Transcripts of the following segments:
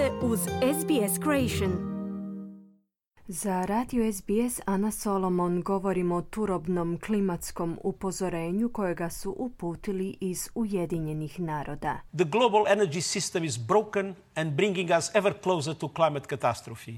ste uz SBS Creation. Za radio SBS Ana Solomon govorimo o turobnom klimatskom upozorenju kojega su uputili iz Ujedinjenih naroda. The global energy system is broken and bringing us ever closer to climate catastrophe.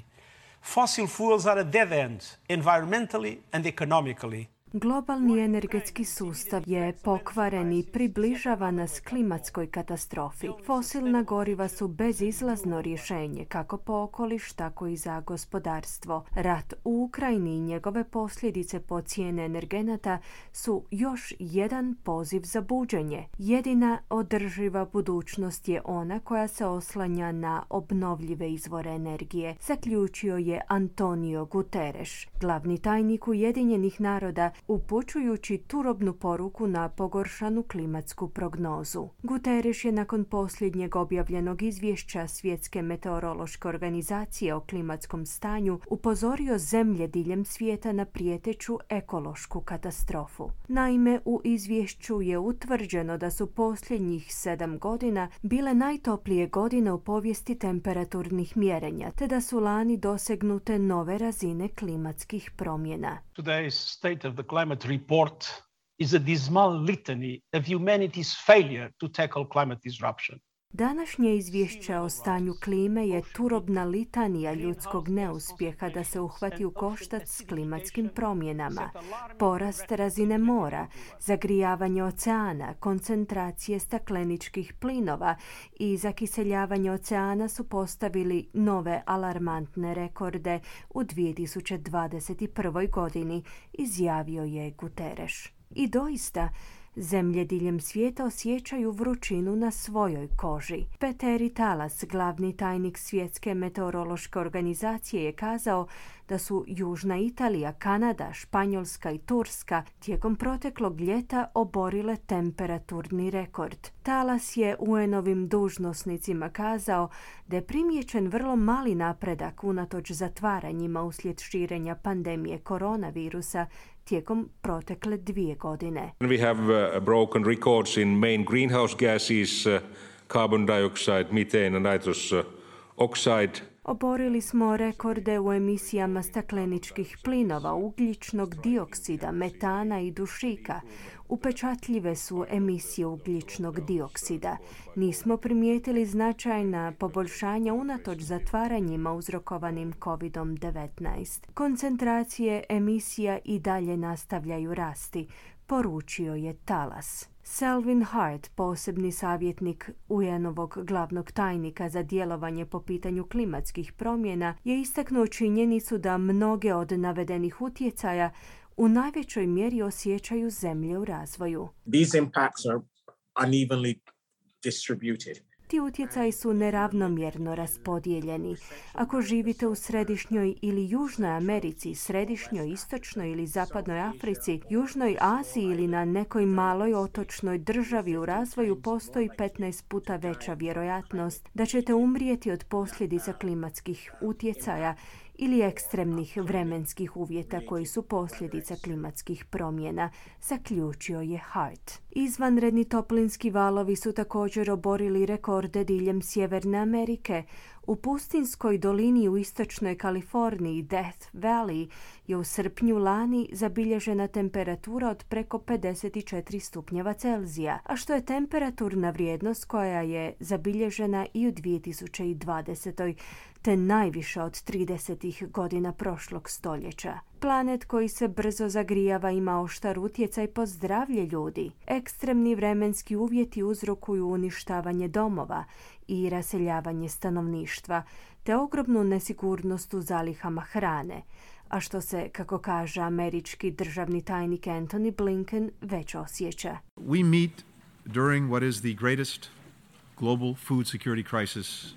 Fossil fuels are a dead end, environmentally and economically. Globalni energetski sustav je pokvaren i približava nas klimatskoj katastrofi. Fosilna goriva su bezizlazno rješenje kako po okoliš, tako i za gospodarstvo. Rat u Ukrajini i njegove posljedice po cijene energenata su još jedan poziv za buđenje. Jedina održiva budućnost je ona koja se oslanja na obnovljive izvore energije, zaključio je Antonio Guterres, glavni tajnik Ujedinjenih naroda upućujući turobnu poruku na pogoršanu klimatsku prognozu. Guterres je nakon posljednjeg objavljenog izvješća Svjetske meteorološke organizacije o klimatskom stanju upozorio zemlje diljem svijeta na prijeteću ekološku katastrofu. Naime, u izvješću je utvrđeno da su posljednjih sedam godina bile najtoplije godine u povijesti temperaturnih mjerenja, te da su lani dosegnute nove razine klimatskih promjena. Today's state of climate report is a dismal litany of humanity's failure to tackle climate disruption. Današnje izvješće o stanju klime je turobna litanija ljudskog neuspjeha da se uhvati u koštac s klimatskim promjenama. Porast razine mora, zagrijavanje oceana, koncentracije stakleničkih plinova i zakiseljavanje oceana su postavili nove alarmantne rekorde u 2021. godini, izjavio je Guterres. I doista, Zemlje diljem svijeta osjećaju vrućinu na svojoj koži. Peteri Talas, glavni tajnik Svjetske meteorološke organizacije, je kazao da su Južna Italija, Kanada, Španjolska i Turska tijekom proteklog ljeta oborile temperaturni rekord. Talas je UN-ovim dužnosnicima kazao da je primjećen vrlo mali napredak unatoč zatvaranjima uslijed širenja pandemije koronavirusa tijekom protekle dvije godine. We have uh, broken records in main greenhouse gases, uh, carbon dioxide, methane and nitrous uh, oxide. Oborili smo rekorde u emisijama stakleničkih plinova, ugljičnog dioksida, metana i dušika. Upečatljive su emisije ugljičnog dioksida. Nismo primijetili značajna poboljšanja unatoč zatvaranjima uzrokovanim COVID-19. Koncentracije emisija i dalje nastavljaju rasti, poručio je Talas. Selvin Hart, posebni savjetnik UN-ovog glavnog tajnika za djelovanje po pitanju klimatskih promjena, je istaknuo činjenicu da mnoge od navedenih utjecaja u najvećoj mjeri osjećaju zemlje u razvoju. These impacts are unevenly distributed. Ti utjecaji su neravnomjerno raspodijeljeni. Ako živite u središnjoj ili južnoj Americi, središnjoj, istočnoj ili zapadnoj Africi, južnoj Aziji ili na nekoj maloj otočnoj državi u razvoju postoji 15 puta veća vjerojatnost da ćete umrijeti od posljedica klimatskih utjecaja ili ekstremnih vremenskih uvjeta koji su posljedica klimatskih promjena, zaključio je Hart. Izvanredni toplinski valovi su također oborili rekorde diljem Sjeverne Amerike. U pustinskoj dolini u istočnoj Kaliforniji, Death Valley, je u srpnju lani zabilježena temperatura od preko 54 stupnjeva Celzija, a što je temperaturna vrijednost koja je zabilježena i u 2020 te najviše od 30. godina prošlog stoljeća. Planet koji se brzo zagrijava ima oštar utjecaj po zdravlje ljudi. Ekstremni vremenski uvjeti uzrokuju uništavanje domova i raseljavanje stanovništva, te ogromnu nesigurnost u zalihama hrane, a što se, kako kaže američki državni tajnik Anthony Blinken, već osjeća. We meet during what is the greatest global food security crisis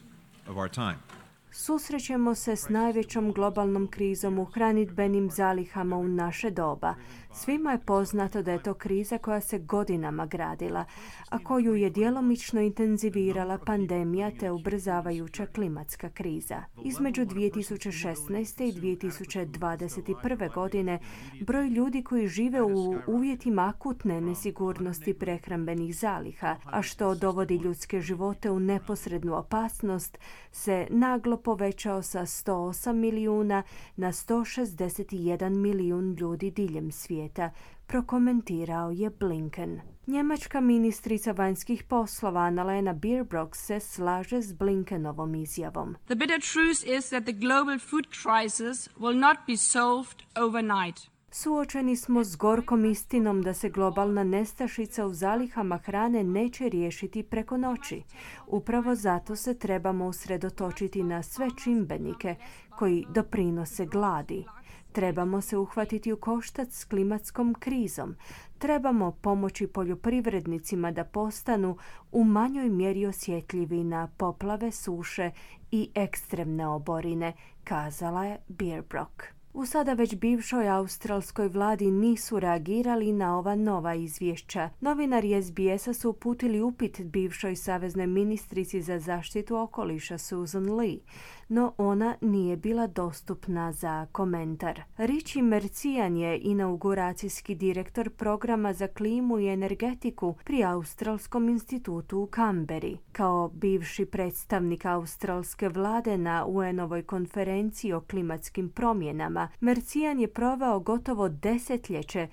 of our time. Susrećemo se s najvećom globalnom krizom u hranidbenim zalihama u naše doba. Svima je poznato da je to kriza koja se godinama gradila, a koju je djelomično intenzivirala pandemija te ubrzavajuća klimatska kriza. Između 2016. i 2021. godine broj ljudi koji žive u uvjetima akutne nesigurnosti prehrambenih zaliha, a što dovodi ljudske živote u neposrednu opasnost, se naglo povećao sa 108 milijuna na 161 milijun ljudi diljem svijeta, prokomentirao je Blinken. Njemačka ministrica vanjskih poslova Annalena Baerbock se slaže s Blinkenovom izjavom. The bitter truth is that the global food crisis will not be solved overnight. Suočeni smo s gorkom istinom da se globalna nestašica u zalihama hrane neće riješiti preko noći. Upravo zato se trebamo usredotočiti na sve čimbenike koji doprinose gladi. Trebamo se uhvatiti u koštac s klimatskom krizom. Trebamo pomoći poljoprivrednicima da postanu u manjoj mjeri osjetljivi na poplave, suše i ekstremne oborine, kazala je Beerbrook. U sada već bivšoj australskoj vladi nisu reagirali na ova nova izvješća. Novinari SBS-a su uputili upit bivšoj saveznoj ministrici za zaštitu okoliša Susan Lee, no ona nije bila dostupna za komentar. Riči Mercijan je inauguracijski direktor programa za klimu i energetiku pri Australskom institutu u Kamberi. Kao bivši predstavnik australske vlade na UN-ovoj konferenciji o klimatskim promjenama, Mercijan je proveo gotovo desetljeće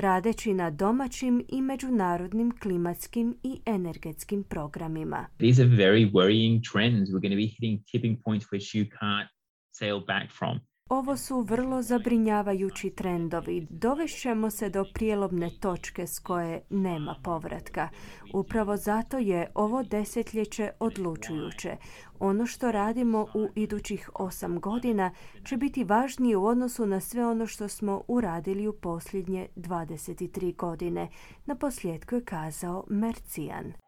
radeći na domaćim i međunarodnim klimatskim i energetskim programima. These are very worrying trends. We're going to be hitting tipping points which you can't sail back from. Ovo su vrlo zabrinjavajući trendovi. Dovešćemo se do prijelomne točke s koje nema povratka. Upravo zato je ovo desetljeće odlučujuće. Ono što radimo u idućih osam godina će biti važnije u odnosu na sve ono što smo uradili u posljednje 23 godine. Na posljedku je kazao Mercijan.